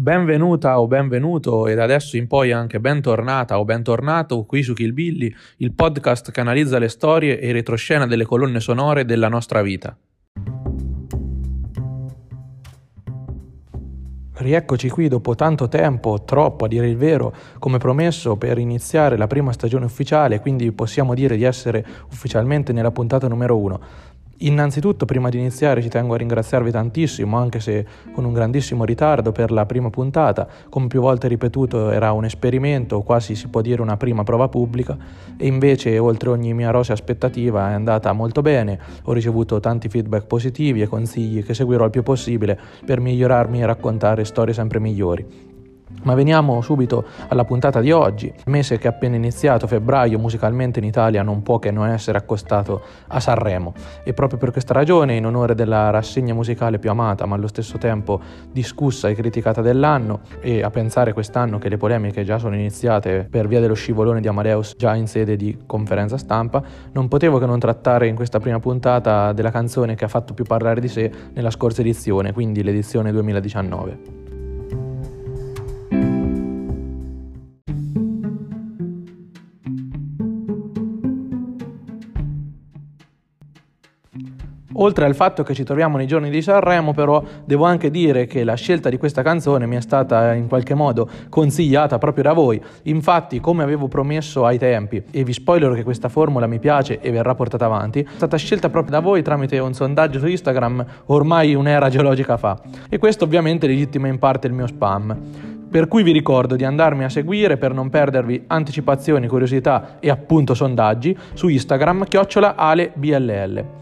Benvenuta o benvenuto ed adesso in poi anche bentornata o bentornato qui su Kill Billy, il podcast che analizza le storie e retroscena delle colonne sonore della nostra vita. Rieccoci qui dopo tanto tempo, troppo a dire il vero, come promesso per iniziare la prima stagione ufficiale, quindi possiamo dire di essere ufficialmente nella puntata numero uno. Innanzitutto, prima di iniziare, ci tengo a ringraziarvi tantissimo, anche se con un grandissimo ritardo, per la prima puntata. Come più volte ripetuto, era un esperimento, quasi si può dire una prima prova pubblica, e invece, oltre ogni mia rosea aspettativa, è andata molto bene. Ho ricevuto tanti feedback positivi e consigli che seguirò il più possibile per migliorarmi e raccontare storie sempre migliori. Ma veniamo subito alla puntata di oggi. Il mese che è appena iniziato, febbraio, musicalmente in Italia non può che non essere accostato a Sanremo. E proprio per questa ragione, in onore della rassegna musicale più amata, ma allo stesso tempo discussa e criticata dell'anno, e a pensare quest'anno che le polemiche già sono iniziate per via dello scivolone di Amadeus già in sede di conferenza stampa, non potevo che non trattare in questa prima puntata della canzone che ha fatto più parlare di sé nella scorsa edizione, quindi l'edizione 2019. Oltre al fatto che ci troviamo nei giorni di Sanremo, però, devo anche dire che la scelta di questa canzone mi è stata in qualche modo consigliata proprio da voi. Infatti, come avevo promesso ai tempi, e vi spoiler che questa formula mi piace e verrà portata avanti, è stata scelta proprio da voi tramite un sondaggio su Instagram ormai un'era geologica fa. E questo ovviamente legittima in parte il mio spam. Per cui vi ricordo di andarmi a seguire per non perdervi anticipazioni, curiosità e appunto sondaggi su Instagram chiocciola alebll.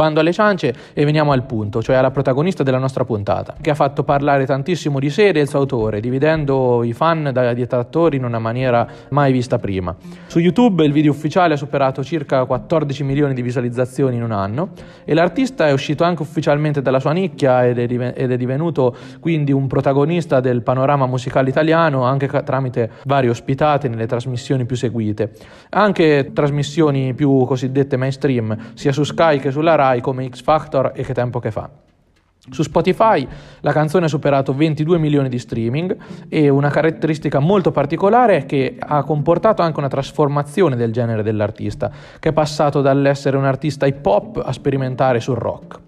Bando alle ciance e veniamo al punto, cioè alla protagonista della nostra puntata, che ha fatto parlare tantissimo di sé e del suo autore, dividendo i fan dai detrattori in una maniera mai vista prima. Su YouTube il video ufficiale ha superato circa 14 milioni di visualizzazioni in un anno e l'artista è uscito anche ufficialmente dalla sua nicchia ed è, divenuto quindi un protagonista del panorama musicale italiano anche tramite varie ospitate nelle trasmissioni più seguite, anche trasmissioni più cosiddette mainstream, sia su Sky che sulla Rai Rai come X Factor e che tempo che fa. Su Spotify la canzone ha superato 22 milioni di streaming e una caratteristica molto particolare è che ha comportato anche una trasformazione del genere dell'artista, che è passato dall'essere un artista hip hop a sperimentare sul rock.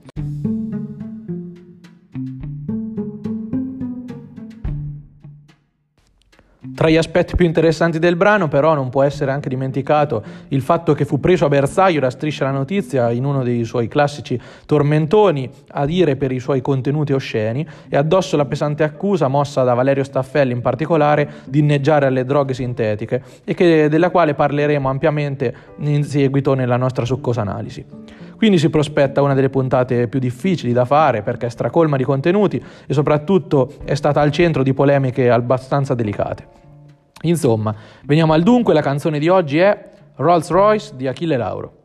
Tra gli aspetti più interessanti del brano, però, non può essere anche dimenticato il fatto che fu preso a bersaglio da Striscia la Notizia in uno dei suoi classici tormentoni a dire per i suoi contenuti osceni e addosso la pesante accusa mossa da Valerio Staffelli in particolare di inneggiare alle droghe sintetiche e che, della quale parleremo ampiamente in seguito nella nostra succosa analisi. Quindi si prospetta una delle puntate più difficili da fare perché è stracolma di contenuti e soprattutto è stata al centro di polemiche abbastanza delicate. Insomma, veniamo al dunque, la canzone di oggi è Rolls Royce di Achille Lauro.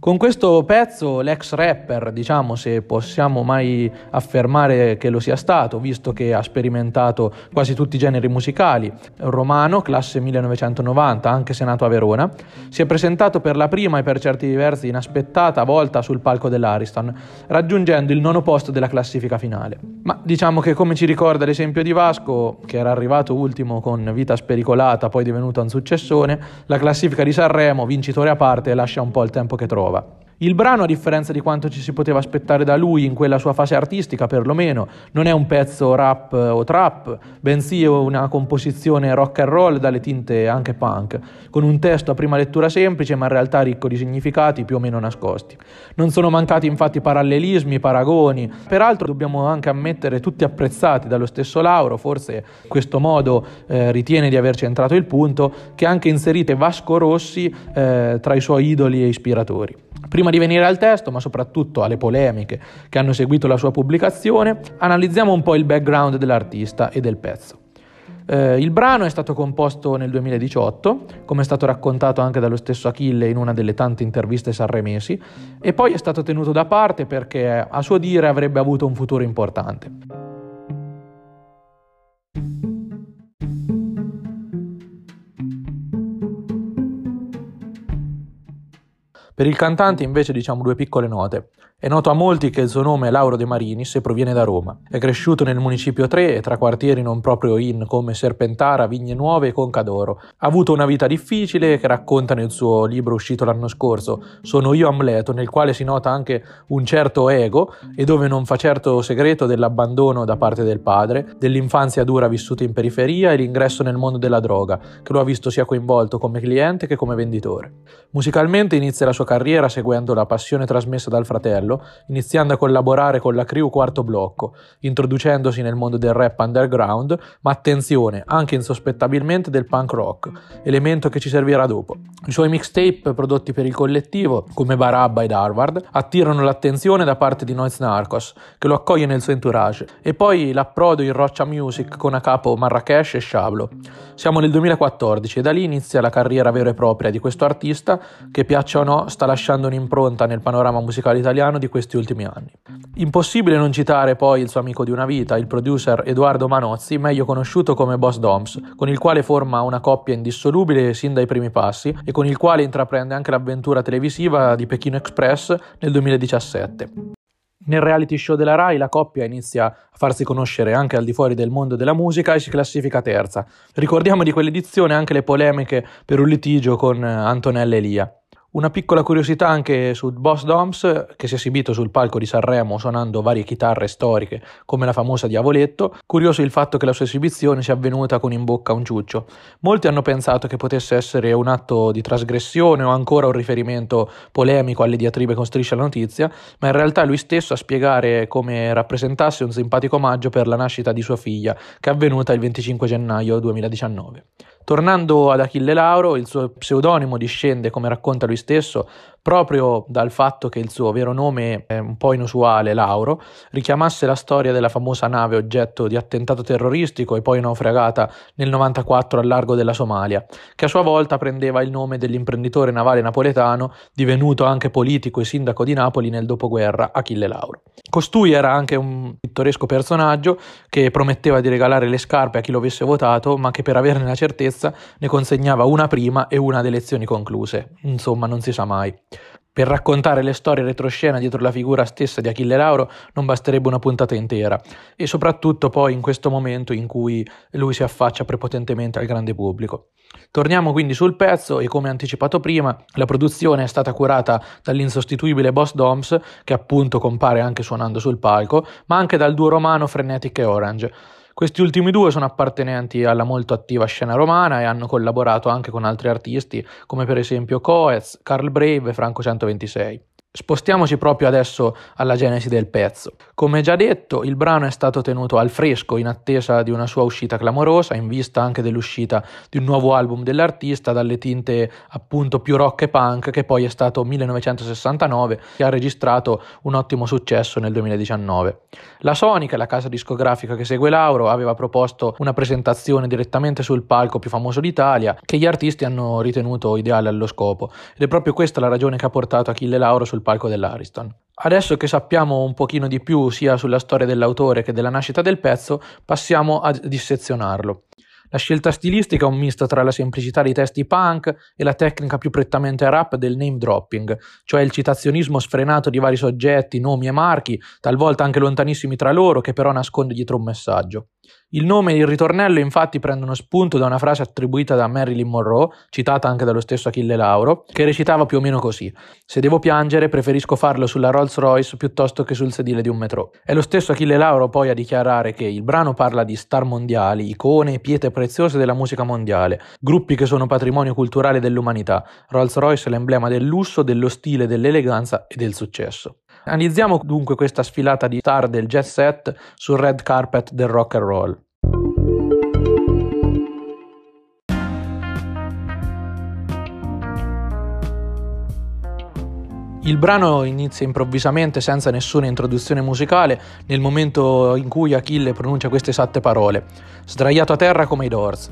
Con questo pezzo l'ex rapper, diciamo se possiamo mai affermare che lo sia stato, visto che ha sperimentato quasi tutti i generi musicali, romano, classe 1990, anche se nato a Verona, si è presentato per la prima e per certi versi inaspettata volta sul palco dell'Ariston, raggiungendo il nono posto della classifica finale. Ma diciamo che come ci ricorda l'esempio di Vasco, che era arrivato ultimo con vita spericolata, poi divenuto un successone, la classifica di Sanremo, vincitore a parte, lascia un po' il tempo che trova prova. Il brano, a differenza di quanto ci si poteva aspettare da lui in quella sua fase artistica, perlomeno, non è un pezzo rap o trap, bensì una composizione rock and roll dalle tinte anche punk, con un testo a prima lettura semplice ma in realtà ricco di significati più o meno nascosti. Non sono mancati infatti parallelismi, paragoni, peraltro dobbiamo anche ammettere tutti apprezzati dallo stesso Lauro, forse in questo modo eh, ritiene di aver centrato il punto, che ha anche inserite Vasco Rossi eh, tra i suoi idoli e ispiratori. Prima di venire al testo, ma soprattutto alle polemiche che hanno seguito la sua pubblicazione, analizziamo un po' il background dell'artista e del pezzo. Eh, il brano è stato composto nel 2018, come è stato raccontato anche dallo stesso Achille in una delle tante interviste sanremesi, e poi è stato tenuto da parte perché a suo dire avrebbe avuto un futuro importante. Per il cantante invece diciamo due piccole note. È noto a molti che il suo nome è Lauro De Marinis e proviene da Roma. È cresciuto nel municipio 3 e tra quartieri non proprio in come Serpentara, Vigne Nuove e Concadoro. Ha avuto una vita difficile che racconta nel suo libro uscito l'anno scorso, Sono io Amleto, nel quale si nota anche un certo ego e dove non fa certo segreto dell'abbandono da parte del padre, dell'infanzia dura vissuta in periferia e l'ingresso nel mondo della droga, che lo ha visto sia coinvolto come cliente che come venditore. Musicalmente inizia la sua carriera seguendo la passione trasmessa dal fratello iniziando a collaborare con la crew Quarto Blocco, introducendosi nel mondo del rap underground, ma attenzione, anche insospettabilmente del punk rock, elemento che ci servirà dopo. I suoi mixtape prodotti per il collettivo, come Barabba ed Harvard, attirano l'attenzione da parte di Noiz Narcos, che lo accoglie nel suo entourage, e poi l'approdo in Roccia Music con a capo Marrakesh e Shablo. Siamo nel 2014 e da lì inizia la carriera vera e propria di questo artista che, piaccia o no, sta lasciando un'impronta nel panorama musicale italiano di questi ultimi anni. Impossibile non citare poi il suo amico di una vita, il producer Edoardo Manozzi, meglio conosciuto come Boss Doms, con il quale forma una coppia indissolubile sin dai primi passi e con il quale intraprende anche l'avventura televisiva di Pechino Express nel 2017. Nel reality show della Rai la coppia inizia a farsi conoscere anche al di fuori del mondo della musica e si classifica terza. Ricordiamo di quell'edizione anche le polemiche per un litigio con Antonella Elia. Una piccola curiosità anche su Boss Doms, che si è esibito sul palco di Sanremo suonando varie chitarre storiche, come la famosa Diavoletto. Curioso il fatto che la sua esibizione sia avvenuta con in bocca un ciuccio. Molti hanno pensato che potesse essere un atto di trasgressione o ancora un riferimento polemico alle diatribe con Striscia la Notizia, ma in realtà lui stesso a spiegare come rappresentasse un simpatico omaggio per la nascita di sua figlia, che è avvenuta il 25 gennaio 2019. Tornando ad Achille Lauro, il suo pseudonimo discende, come racconta lui stesso, proprio dal fatto che il suo vero nome un po' inusuale, Lauro, richiamasse la storia della famosa nave oggetto di attentato terroristico e poi naufragata nel 94 al largo della Somalia, che a sua volta prendeva il nome dell'imprenditore navale napoletano, divenuto anche politico e sindaco di Napoli nel dopoguerra, Achille Lauro. Costui era anche un pittoresco personaggio che prometteva di regalare le scarpe a chi lo avesse votato, ma che per averne la certezza ne consegnava una prima e una ad elezioni concluse. Insomma, non si sa mai. Per raccontare le storie retroscena dietro la figura stessa di Achille Lauro non basterebbe una puntata intera, e soprattutto poi in questo momento in cui lui si affaccia prepotentemente al grande pubblico. Torniamo quindi sul pezzo e come anticipato prima, la produzione è stata curata dall'insostituibile Boss Doms, che appunto compare anche suonando sul palco, ma anche dal duo romano Frenetic e Orange. Questi ultimi due sono appartenenti alla molto attiva scena romana e hanno collaborato anche con altri artisti come per esempio Coez, Carl Brave e Franco 126. Spostiamoci proprio adesso alla genesi del pezzo. Come già detto, il brano è stato tenuto al fresco in attesa di una sua uscita clamorosa, in vista anche dell'uscita di un nuovo album dell'artista dalle tinte appunto più rock e punk, che poi è stato 1969 e ha registrato un ottimo successo nel 2019. La Sony, che è la casa discografica che segue Lauro, aveva proposto una presentazione direttamente sul palco più famoso d'Italia, che gli artisti hanno ritenuto ideale allo scopo, ed è proprio questa la ragione che ha portato Achille Lauro sul sul palco dell'Ariston. Adesso che sappiamo un pochino di più sia sulla storia dell'autore che della nascita del pezzo, passiamo a dissezionarlo. La scelta stilistica è un misto tra la semplicità dei testi punk e la tecnica più prettamente rap del name dropping, cioè il citazionismo sfrenato di vari soggetti, nomi e marchi, talvolta anche lontanissimi tra loro, che però nasconde dietro un messaggio. Il nome e il ritornello infatti prendono spunto da una frase attribuita da Marilyn Monroe, citata anche dallo stesso Achille Lauro, che recitava più o meno così: Se devo piangere, preferisco farlo sulla Rolls Royce piuttosto che sul sedile di un metro. È lo stesso Achille Lauro poi a dichiarare che il brano parla di star mondiali, icone e pietre preziose della musica mondiale, gruppi che sono patrimonio culturale dell'umanità. Rolls Royce è l'emblema del lusso, dello stile, dell'eleganza e del successo. Analizziamo dunque questa sfilata di star del jet set sul red carpet del rock and roll. Il brano inizia improvvisamente senza nessuna introduzione musicale nel momento in cui Achille pronuncia queste esatte parole, sdraiato a terra come i Doors.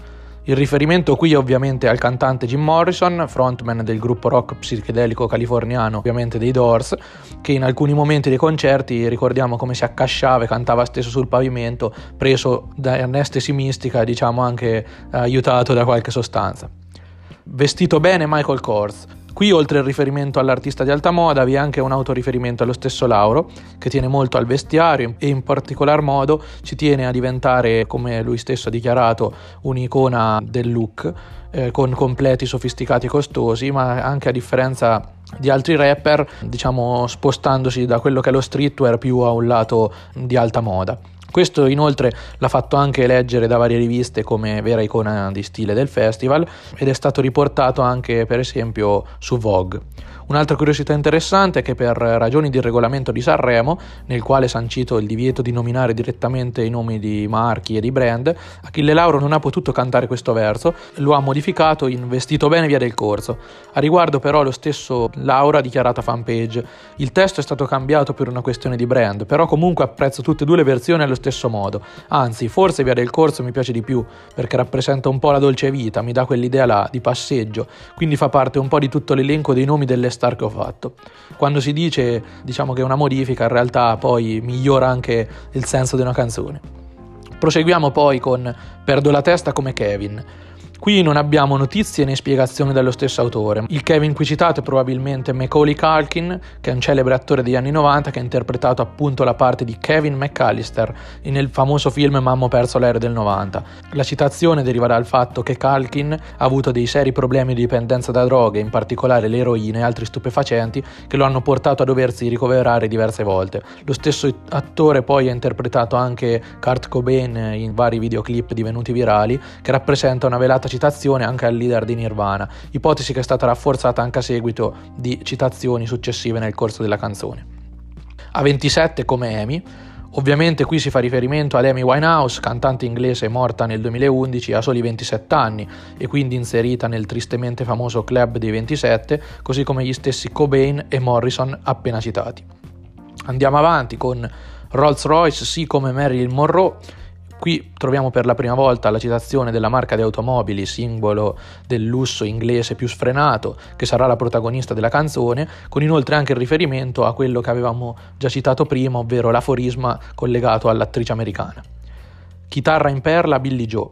Il riferimento qui ovviamente al cantante Jim Morrison, frontman del gruppo rock psichedelico californiano, ovviamente dei Doors, che in alcuni momenti dei concerti ricordiamo come si accasciava e cantava stesso sul pavimento, preso da anestesi mistica, diciamo anche aiutato da qualche sostanza. Vestito bene Michael Kors, Qui oltre al riferimento all'artista di alta moda vi è anche un autoriferimento allo stesso Lauro che tiene molto al vestiario e in particolar modo ci tiene a diventare, come lui stesso ha dichiarato, un'icona del look eh, con completi sofisticati e costosi, ma anche a differenza di altri rapper, diciamo spostandosi da quello che è lo streetwear più a un lato di alta moda. Questo inoltre l'ha fatto anche leggere da varie riviste come vera icona di stile del festival ed è stato riportato anche per esempio su Vogue. Un'altra curiosità interessante è che per ragioni di regolamento di Sanremo, nel quale è sancito il divieto di nominare direttamente i nomi di marchi e di brand, Achille Lauro non ha potuto cantare questo verso, lo ha modificato in Vestito bene via del corso. A riguardo però lo stesso Lauro ha dichiarato a fanpage il testo è stato cambiato per una questione di brand, però comunque apprezzo tutte e due le versioni allo stesso modo. Anzi, forse via del corso mi piace di più, perché rappresenta un po' la dolce vita, mi dà quell'idea là di passeggio, quindi fa parte un po' di tutto l'elenco dei nomi delle star che ho fatto. Quando si dice, diciamo che una modifica, in realtà poi migliora anche il senso di una canzone. Proseguiamo poi con Perdo la testa come Kevin. Qui non abbiamo notizie né spiegazioni dallo stesso autore. Il Kevin qui citato è probabilmente Macaulay Culkin, che è un celebre attore degli anni 90 che ha interpretato appunto la parte di Kevin McAllister nel famoso film Mammo perso l'aereo del 90. La citazione deriva dal fatto che Culkin ha avuto dei seri problemi di dipendenza da droghe, in particolare l'eroina e altri stupefacenti, che lo hanno portato a doversi ricoverare diverse volte. Lo stesso attore poi ha interpretato anche Kurt Cobain in vari videoclip divenuti virali, che rappresenta una velata citazione anche al leader di Nirvana, ipotesi che è stata rafforzata anche a seguito di citazioni successive nel corso della canzone. A 27 come Amy, Ovviamente qui si fa riferimento ad Amy Winehouse, cantante inglese morta nel 2011 a soli 27 anni e quindi inserita nel tristemente famoso club dei 27, così come gli stessi Cobain e Morrison appena citati. Andiamo avanti con Rolls Royce, sì come Marilyn Monroe, Qui troviamo per la prima volta la citazione della marca di automobili, simbolo del lusso inglese più sfrenato, che sarà la protagonista della canzone, con inoltre anche il riferimento a quello che avevamo già citato prima, ovvero l'aforisma collegato all'attrice americana. Chitarra in perla Billy Joe.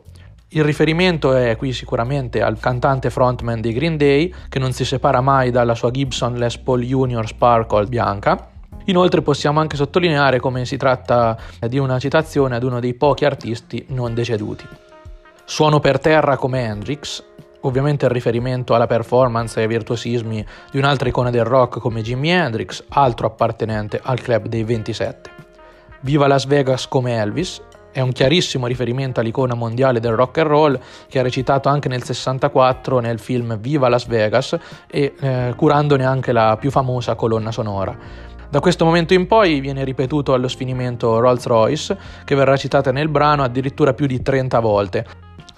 Il riferimento è qui sicuramente al cantante frontman dei Green Day, che non si separa mai dalla sua Gibson Les Paul Junior Sparkle bianca, Inoltre possiamo anche sottolineare come si tratta di una citazione ad uno dei pochi artisti non deceduti. Suono per terra come Hendrix, ovviamente il riferimento alla performance e ai virtuosismi di un'altra icona del rock come Jimi Hendrix, altro appartenente al club dei 27. Viva Las Vegas come Elvis, è un chiarissimo riferimento all'icona mondiale del rock and roll che ha recitato anche nel 64 nel film Viva Las Vegas e eh, curandone anche la più famosa colonna sonora. Da questo momento in poi viene ripetuto allo sfinimento Rolls Royce, che verrà citata nel brano addirittura più di 30 volte.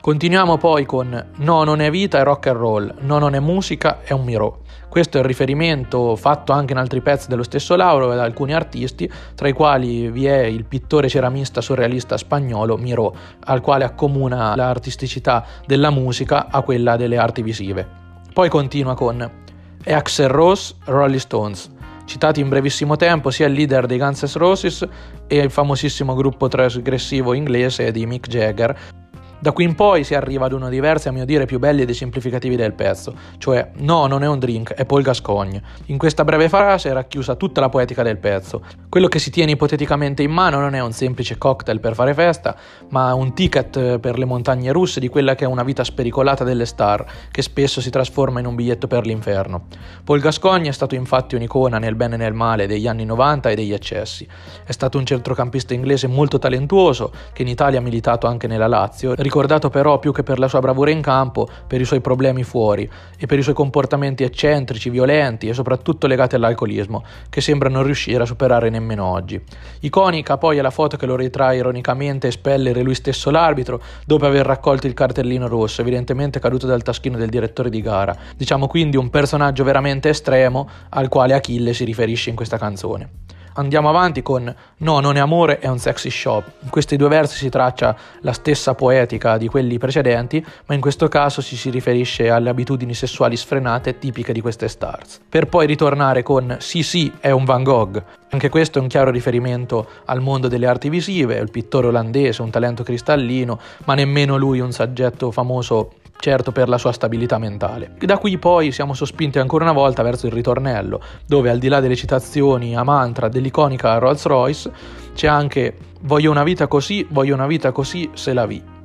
Continuiamo poi con No, non è vita, è rock and roll, No, non è musica, è un miro. Questo è il riferimento fatto anche in altri pezzi dello stesso Lauro da alcuni artisti, tra i quali vi è il pittore ceramista surrealista spagnolo Miro, al quale accomuna l'artisticità della musica a quella delle arti visive. Poi continua con Axel Rose, Rolling Stones, citati in brevissimo tempo sia il leader dei Guns N' Roses e il famosissimo gruppo trasgressivo inglese di Mick Jagger, da qui in poi si arriva ad uno dei versi a mio dire più belli ed esemplificativi del pezzo, cioè no, non è un drink, è Paul Gascogne. In questa breve frase è racchiusa tutta la poetica del pezzo. Quello che si tiene ipoteticamente in mano non è un semplice cocktail per fare festa, ma un ticket per le montagne russe di quella che è una vita spericolata delle star, che spesso si trasforma in un biglietto per l'inferno. Paul Gascogne è stato infatti un'icona nel bene e nel male degli anni 90 e degli eccessi. È stato un centrocampista inglese molto talentuoso, che in Italia ha militato anche nella Lazio, ricordato però più che per la sua bravura in campo, per i suoi problemi fuori e per i suoi comportamenti eccentrici, violenti e soprattutto legati all'alcolismo, che sembra non riuscire a superare nemmeno oggi. Iconica poi è la foto che lo ritrae ironicamente espellere lui stesso l'arbitro dopo aver raccolto il cartellino rosso, evidentemente caduto dal taschino del direttore di gara. Diciamo quindi un personaggio veramente estremo al quale Achille si riferisce in questa canzone andiamo avanti con No, non è amore, è un sexy shop. In questi due versi si traccia la stessa poetica di quelli precedenti, ma in questo caso ci si riferisce alle abitudini sessuali sfrenate tipiche di queste stars. Per poi ritornare con Sì sì, è un Van Gogh. Anche questo è un chiaro riferimento al mondo delle arti visive, il pittore olandese, un talento cristallino, ma nemmeno lui un soggetto famoso certo per la sua stabilità mentale. Da qui poi siamo sospinti ancora una volta verso il ritornello, dove al di là delle citazioni a mantra dell'iconica Rolls Royce c'è anche voglio una vita così, voglio una vita così, se la vi.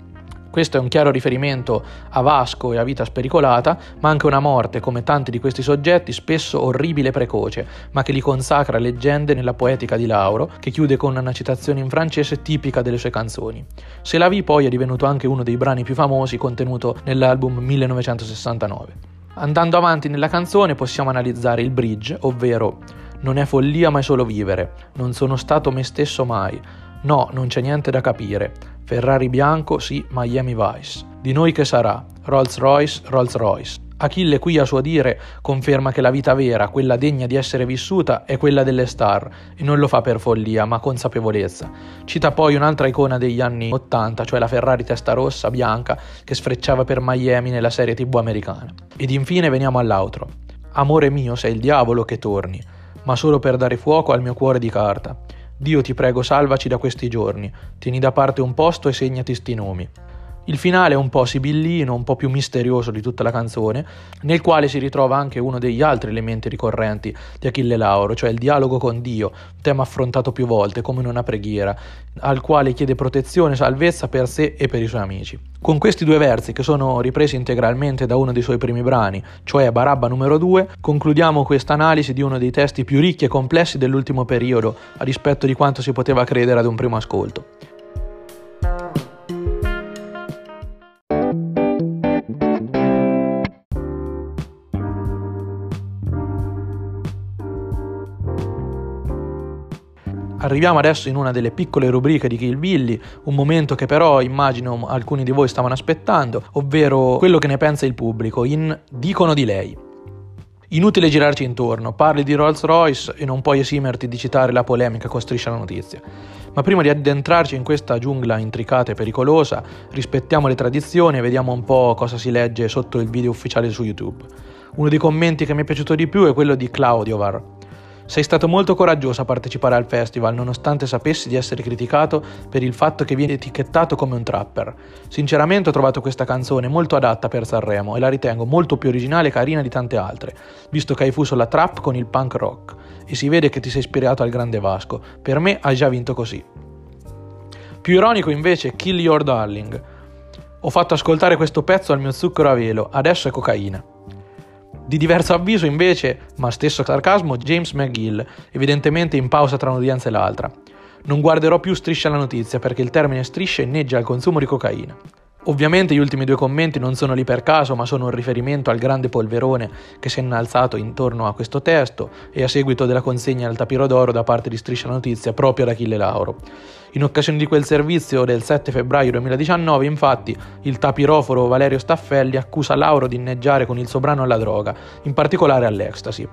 Questo è un chiaro riferimento a Vasco e a vita spericolata, ma anche una morte, come tanti di questi soggetti, spesso orribile e precoce, ma che li consacra leggende nella poetica di Lauro, che chiude con una citazione in francese tipica delle sue canzoni. Se la vi poi è divenuto anche uno dei brani più famosi contenuto nell'album 1969. Andando avanti nella canzone possiamo analizzare il bridge, ovvero non è follia ma è solo vivere, non sono stato me stesso mai, no, non c'è niente da capire, Ferrari bianco, sì, Miami Vice. Di noi che sarà? Rolls Royce, Rolls Royce. Achille qui a suo dire conferma che la vita vera, quella degna di essere vissuta, è quella delle star e non lo fa per follia ma consapevolezza. Cita poi un'altra icona degli anni 80, cioè la Ferrari testa rossa bianca che sfrecciava per Miami nella serie tv americana. Ed infine veniamo all'outro. Amore mio, sei il diavolo che torni, ma solo per dare fuoco al mio cuore di carta. Dio ti prego salvaci da questi giorni, tieni da parte un posto e segnati sti nomi. Il finale è un po' sibillino, un po' più misterioso di tutta la canzone, nel quale si ritrova anche uno degli altri elementi ricorrenti di Achille Lauro, cioè il dialogo con Dio, tema affrontato più volte come in una preghiera, al quale chiede protezione e salvezza per sé e per i suoi amici. Con questi due versi, che sono ripresi integralmente da uno dei suoi primi brani, cioè Barabba numero 2, concludiamo questa analisi di uno dei testi più ricchi e complessi dell'ultimo periodo, a rispetto di quanto si poteva credere ad un primo ascolto. Arriviamo adesso in una delle piccole rubriche di Kill Billy, un momento che però immagino alcuni di voi stavano aspettando, ovvero quello che ne pensa il pubblico in Dicono di lei. Inutile girarci intorno, parli di Rolls Royce e non puoi esimerti di citare la polemica con Striscia la Notizia. Ma prima di addentrarci in questa giungla intricata e pericolosa, rispettiamo le tradizioni e vediamo un po' cosa si legge sotto il video ufficiale su YouTube. Uno dei commenti che mi è piaciuto di più è quello di Claudiovar, sei stato molto coraggioso a partecipare al festival, nonostante sapessi di essere criticato per il fatto che viene etichettato come un trapper. Sinceramente ho trovato questa canzone molto adatta per Sanremo e la ritengo molto più originale e carina di tante altre, visto che hai fuso la trap con il punk rock e si vede che ti sei ispirato al grande Vasco. Per me hai già vinto così. Più ironico invece Kill Your Darling. Ho fatto ascoltare questo pezzo al mio zucchero a velo, adesso è cocaina. Di diverso avviso invece, ma stesso sarcasmo, James McGill, evidentemente in pausa tra un'udienza e l'altra. Non guarderò più striscia la notizia perché il termine striscia inneggia al consumo di cocaina. Ovviamente gli ultimi due commenti non sono lì per caso, ma sono un riferimento al grande polverone che si è innalzato intorno a questo testo e a seguito della consegna al tapiro d'oro da parte di Striscia Notizia proprio ad Achille Lauro. In occasione di quel servizio del 7 febbraio 2019, infatti, il tapiroforo Valerio Staffelli accusa Lauro di inneggiare con il suo brano alla droga, in particolare all'ecstasy.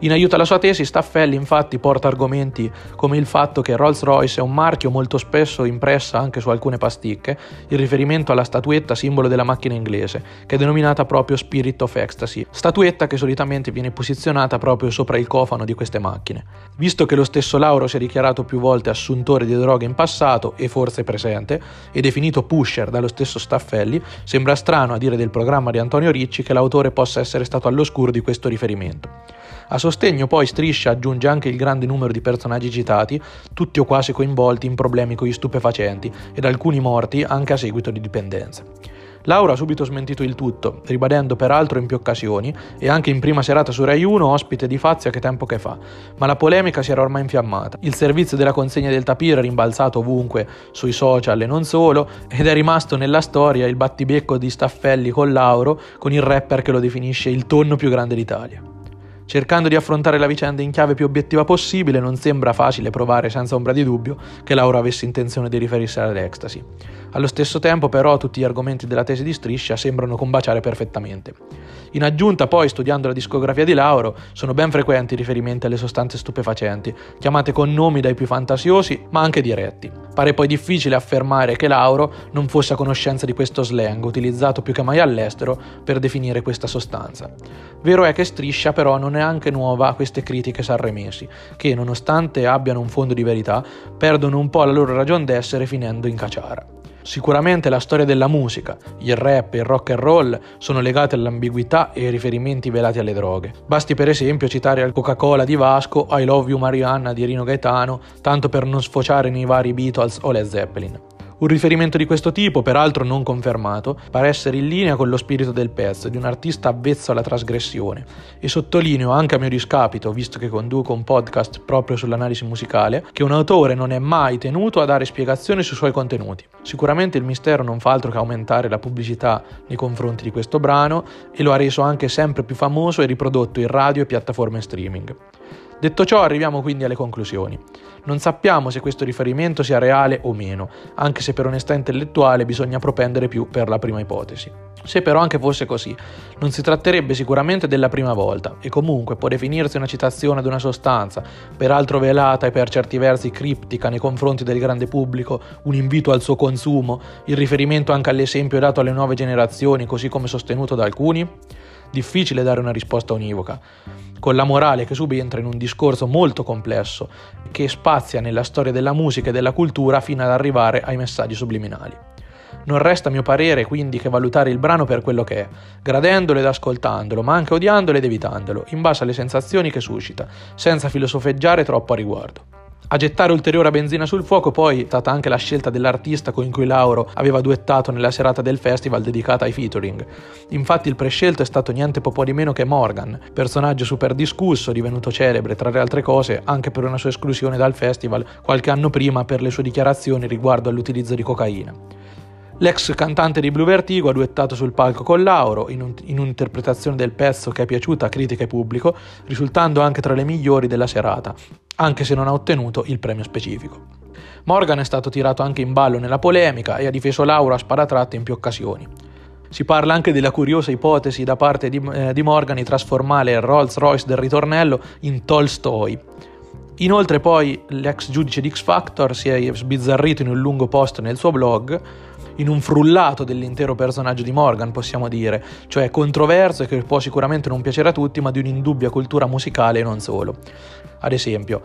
In aiuto alla sua tesi, Staffelli infatti porta argomenti come il fatto che Rolls-Royce è un marchio molto spesso impressa anche su alcune pasticche, in riferimento alla statuetta simbolo della macchina inglese, che è denominata proprio Spirit of Ecstasy, statuetta che solitamente viene posizionata proprio sopra il cofano di queste macchine. Visto che lo stesso Lauro si è dichiarato più volte assuntore di droghe in passato e forse presente, e definito pusher dallo stesso Staffelli, sembra strano a dire del programma di Antonio Ricci che l'autore possa essere stato all'oscuro di questo riferimento. A sostegno poi Striscia aggiunge anche il grande numero di personaggi citati, tutti o quasi coinvolti in problemi con gli stupefacenti ed alcuni morti anche a seguito di dipendenza. Laura ha subito smentito il tutto, ribadendo peraltro in più occasioni, e anche in prima serata su Rai 1, ospite di Fazia che tempo che fa, ma la polemica si era ormai infiammata. Il servizio della consegna del tapiro è rimbalzato ovunque, sui social e non solo, ed è rimasto nella storia il battibecco di Staffelli con Lauro, con il rapper che lo definisce il tonno più grande d'Italia. Cercando di affrontare la vicenda in chiave più obiettiva possibile, non sembra facile provare senza ombra di dubbio che Laura avesse intenzione di riferirsi all'ecstasy. Allo stesso tempo però tutti gli argomenti della tesi di Striscia sembrano combaciare perfettamente. In aggiunta poi, studiando la discografia di Lauro, sono ben frequenti i riferimenti alle sostanze stupefacenti, chiamate con nomi dai più fantasiosi ma anche diretti. Pare poi difficile affermare che Lauro non fosse a conoscenza di questo slang, utilizzato più che mai all'estero per definire questa sostanza. Vero è che Striscia però non è anche nuova a queste critiche sanremesi, che nonostante abbiano un fondo di verità, perdono un po' la loro ragion d'essere finendo in caciara. Sicuramente la storia della musica, il rap e il rock and roll sono legate all'ambiguità e ai riferimenti velati alle droghe. Basti per esempio citare al Coca-Cola di Vasco, I Love You Marianna di Rino Gaetano, tanto per non sfociare nei vari Beatles o Led Zeppelin. Un riferimento di questo tipo, peraltro non confermato, pare essere in linea con lo spirito del pezzo, di un artista avvezzo alla trasgressione. E sottolineo anche a mio discapito, visto che conduco un podcast proprio sull'analisi musicale, che un autore non è mai tenuto a dare spiegazioni sui suoi contenuti. Sicuramente il mistero non fa altro che aumentare la pubblicità nei confronti di questo brano e lo ha reso anche sempre più famoso e riprodotto in radio e piattaforme streaming. Detto ciò arriviamo quindi alle conclusioni. Non sappiamo se questo riferimento sia reale o meno, anche se per onestà intellettuale bisogna propendere più per la prima ipotesi. Se però anche fosse così, non si tratterebbe sicuramente della prima volta, e comunque può definirsi una citazione ad una sostanza, peraltro velata e per certi versi criptica nei confronti del grande pubblico, un invito al suo consumo, il riferimento anche all'esempio dato alle nuove generazioni, così come sostenuto da alcuni? Difficile dare una risposta univoca con la morale che subentra in un discorso molto complesso che spazia nella storia della musica e della cultura fino ad arrivare ai messaggi subliminali. Non resta a mio parere quindi che valutare il brano per quello che è, gradendolo ed ascoltandolo, ma anche odiandolo ed evitandolo, in base alle sensazioni che suscita, senza filosofeggiare troppo a riguardo. A gettare ulteriore benzina sul fuoco poi è stata anche la scelta dell'artista con cui Lauro aveva duettato nella serata del festival dedicata ai featuring. Infatti il prescelto è stato niente po' di meno che Morgan, personaggio super discusso, divenuto celebre tra le altre cose anche per una sua esclusione dal festival qualche anno prima per le sue dichiarazioni riguardo all'utilizzo di cocaina. L'ex cantante di Blue Vertigo ha duettato sul palco con Lauro in, un, in, un'interpretazione del pezzo che è piaciuta a critica e pubblico, risultando anche tra le migliori della serata, anche se non ha ottenuto il premio specifico. Morgan è stato tirato anche in ballo nella polemica e ha difeso Lauro a sparatratte in più occasioni. Si parla anche della curiosa ipotesi da parte di, eh, di Morgan di trasformare il Rolls Royce del ritornello in Tolstoi. Inoltre poi l'ex giudice di X Factor si è sbizzarrito in un lungo post nel suo blog in un frullato dell'intero personaggio di Morgan, possiamo dire, cioè controverso e che può sicuramente non piacere a tutti, ma di un'indubbia cultura musicale e non solo. Ad esempio,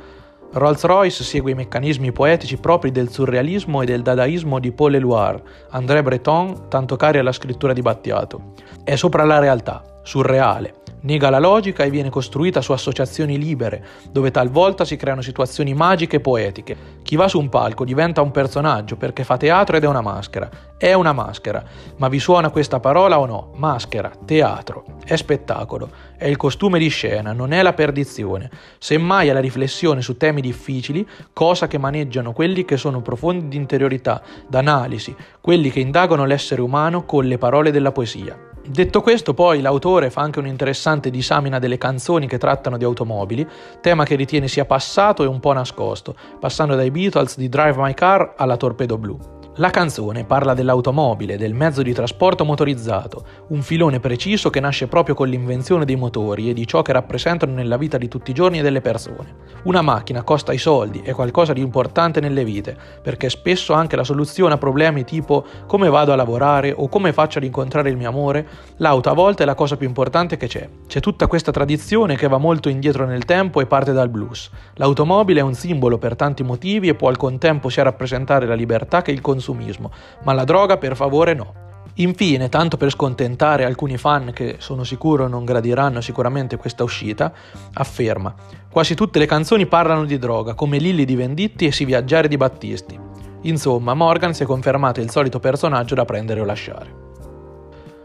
Rolls-Royce segue i meccanismi poetici propri del surrealismo e del dadaismo di Paul Eluard, André Breton, tanto cari alla scrittura di Battiato. È sopra la realtà, surreale, nega la logica e viene costruita su associazioni libere, dove talvolta si creano situazioni magiche e poetiche. Chi va su un palco diventa un personaggio perché fa teatro ed è una maschera. È una maschera, ma vi suona questa parola o no? Maschera, teatro, è spettacolo, è il costume di scena, non è la perdizione. Semmai è la riflessione su temi difficili, cosa che maneggiano quelli che sono profondi di interiorità, d'analisi, quelli che indagano l'essere umano con le parole della poesia. Detto questo, poi l'autore fa anche un'interessante disamina delle canzoni che trattano di automobili, tema che ritiene sia passato e un po' nascosto, passando dai Beatles di Drive My Car alla Torpedo Blu. La canzone parla dell'automobile, del mezzo di trasporto motorizzato, un filone preciso che nasce proprio con l'invenzione dei motori e di ciò che rappresentano nella vita di tutti i giorni delle persone. Una macchina costa i soldi, è qualcosa di importante nelle vite, perché spesso anche la soluzione a problemi tipo come vado a lavorare o come faccio ad incontrare il mio amore, l'auto a volte è la cosa più importante che c'è. C'è tutta questa tradizione che va molto indietro nel tempo e parte dal blues. L'automobile è un simbolo per tanti motivi e può al contempo sia rappresentare la libertà che il consumo consumismo, ma la droga per favore no. Infine, tanto per scontentare alcuni fan che sono sicuro non gradiranno sicuramente questa uscita, afferma: Quasi tutte le canzoni parlano di droga, come Lilli di Venditti e Si viaggiare di Battisti. Insomma, Morgan si è confermato il solito personaggio da prendere o lasciare.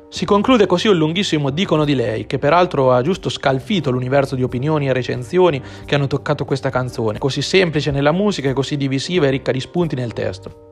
Si conclude così un lunghissimo dicono di lei, che peraltro ha giusto scalfito l'universo di opinioni e recensioni che hanno toccato questa canzone, così semplice nella musica e così divisiva e ricca di spunti nel testo.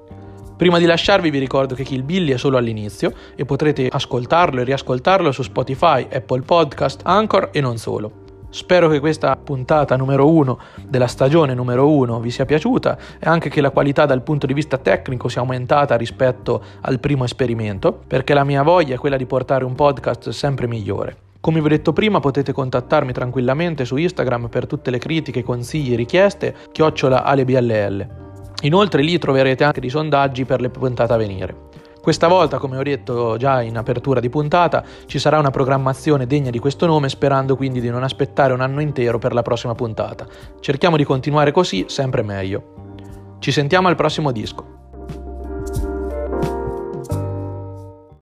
Prima di lasciarvi vi ricordo che Kill Billy è solo all'inizio e potrete ascoltarlo e riascoltarlo su Spotify, Apple Podcast, Anchor e non solo. Spero che questa puntata numero uno della stagione numero uno vi sia piaciuta e anche che la qualità dal punto di vista tecnico sia aumentata rispetto al primo esperimento, perché la mia voglia è quella di portare un podcast sempre migliore. Come vi ho detto prima potete contattarmi tranquillamente su Instagram per tutte le critiche, consigli, richieste, chiocciola alebll. Inoltre lì troverete anche dei sondaggi per le puntate a venire. Questa volta, come ho detto già in apertura di puntata, ci sarà una programmazione degna di questo nome, sperando quindi di non aspettare un anno intero per la prossima puntata. Cerchiamo di continuare così, sempre meglio. Ci sentiamo al prossimo disco.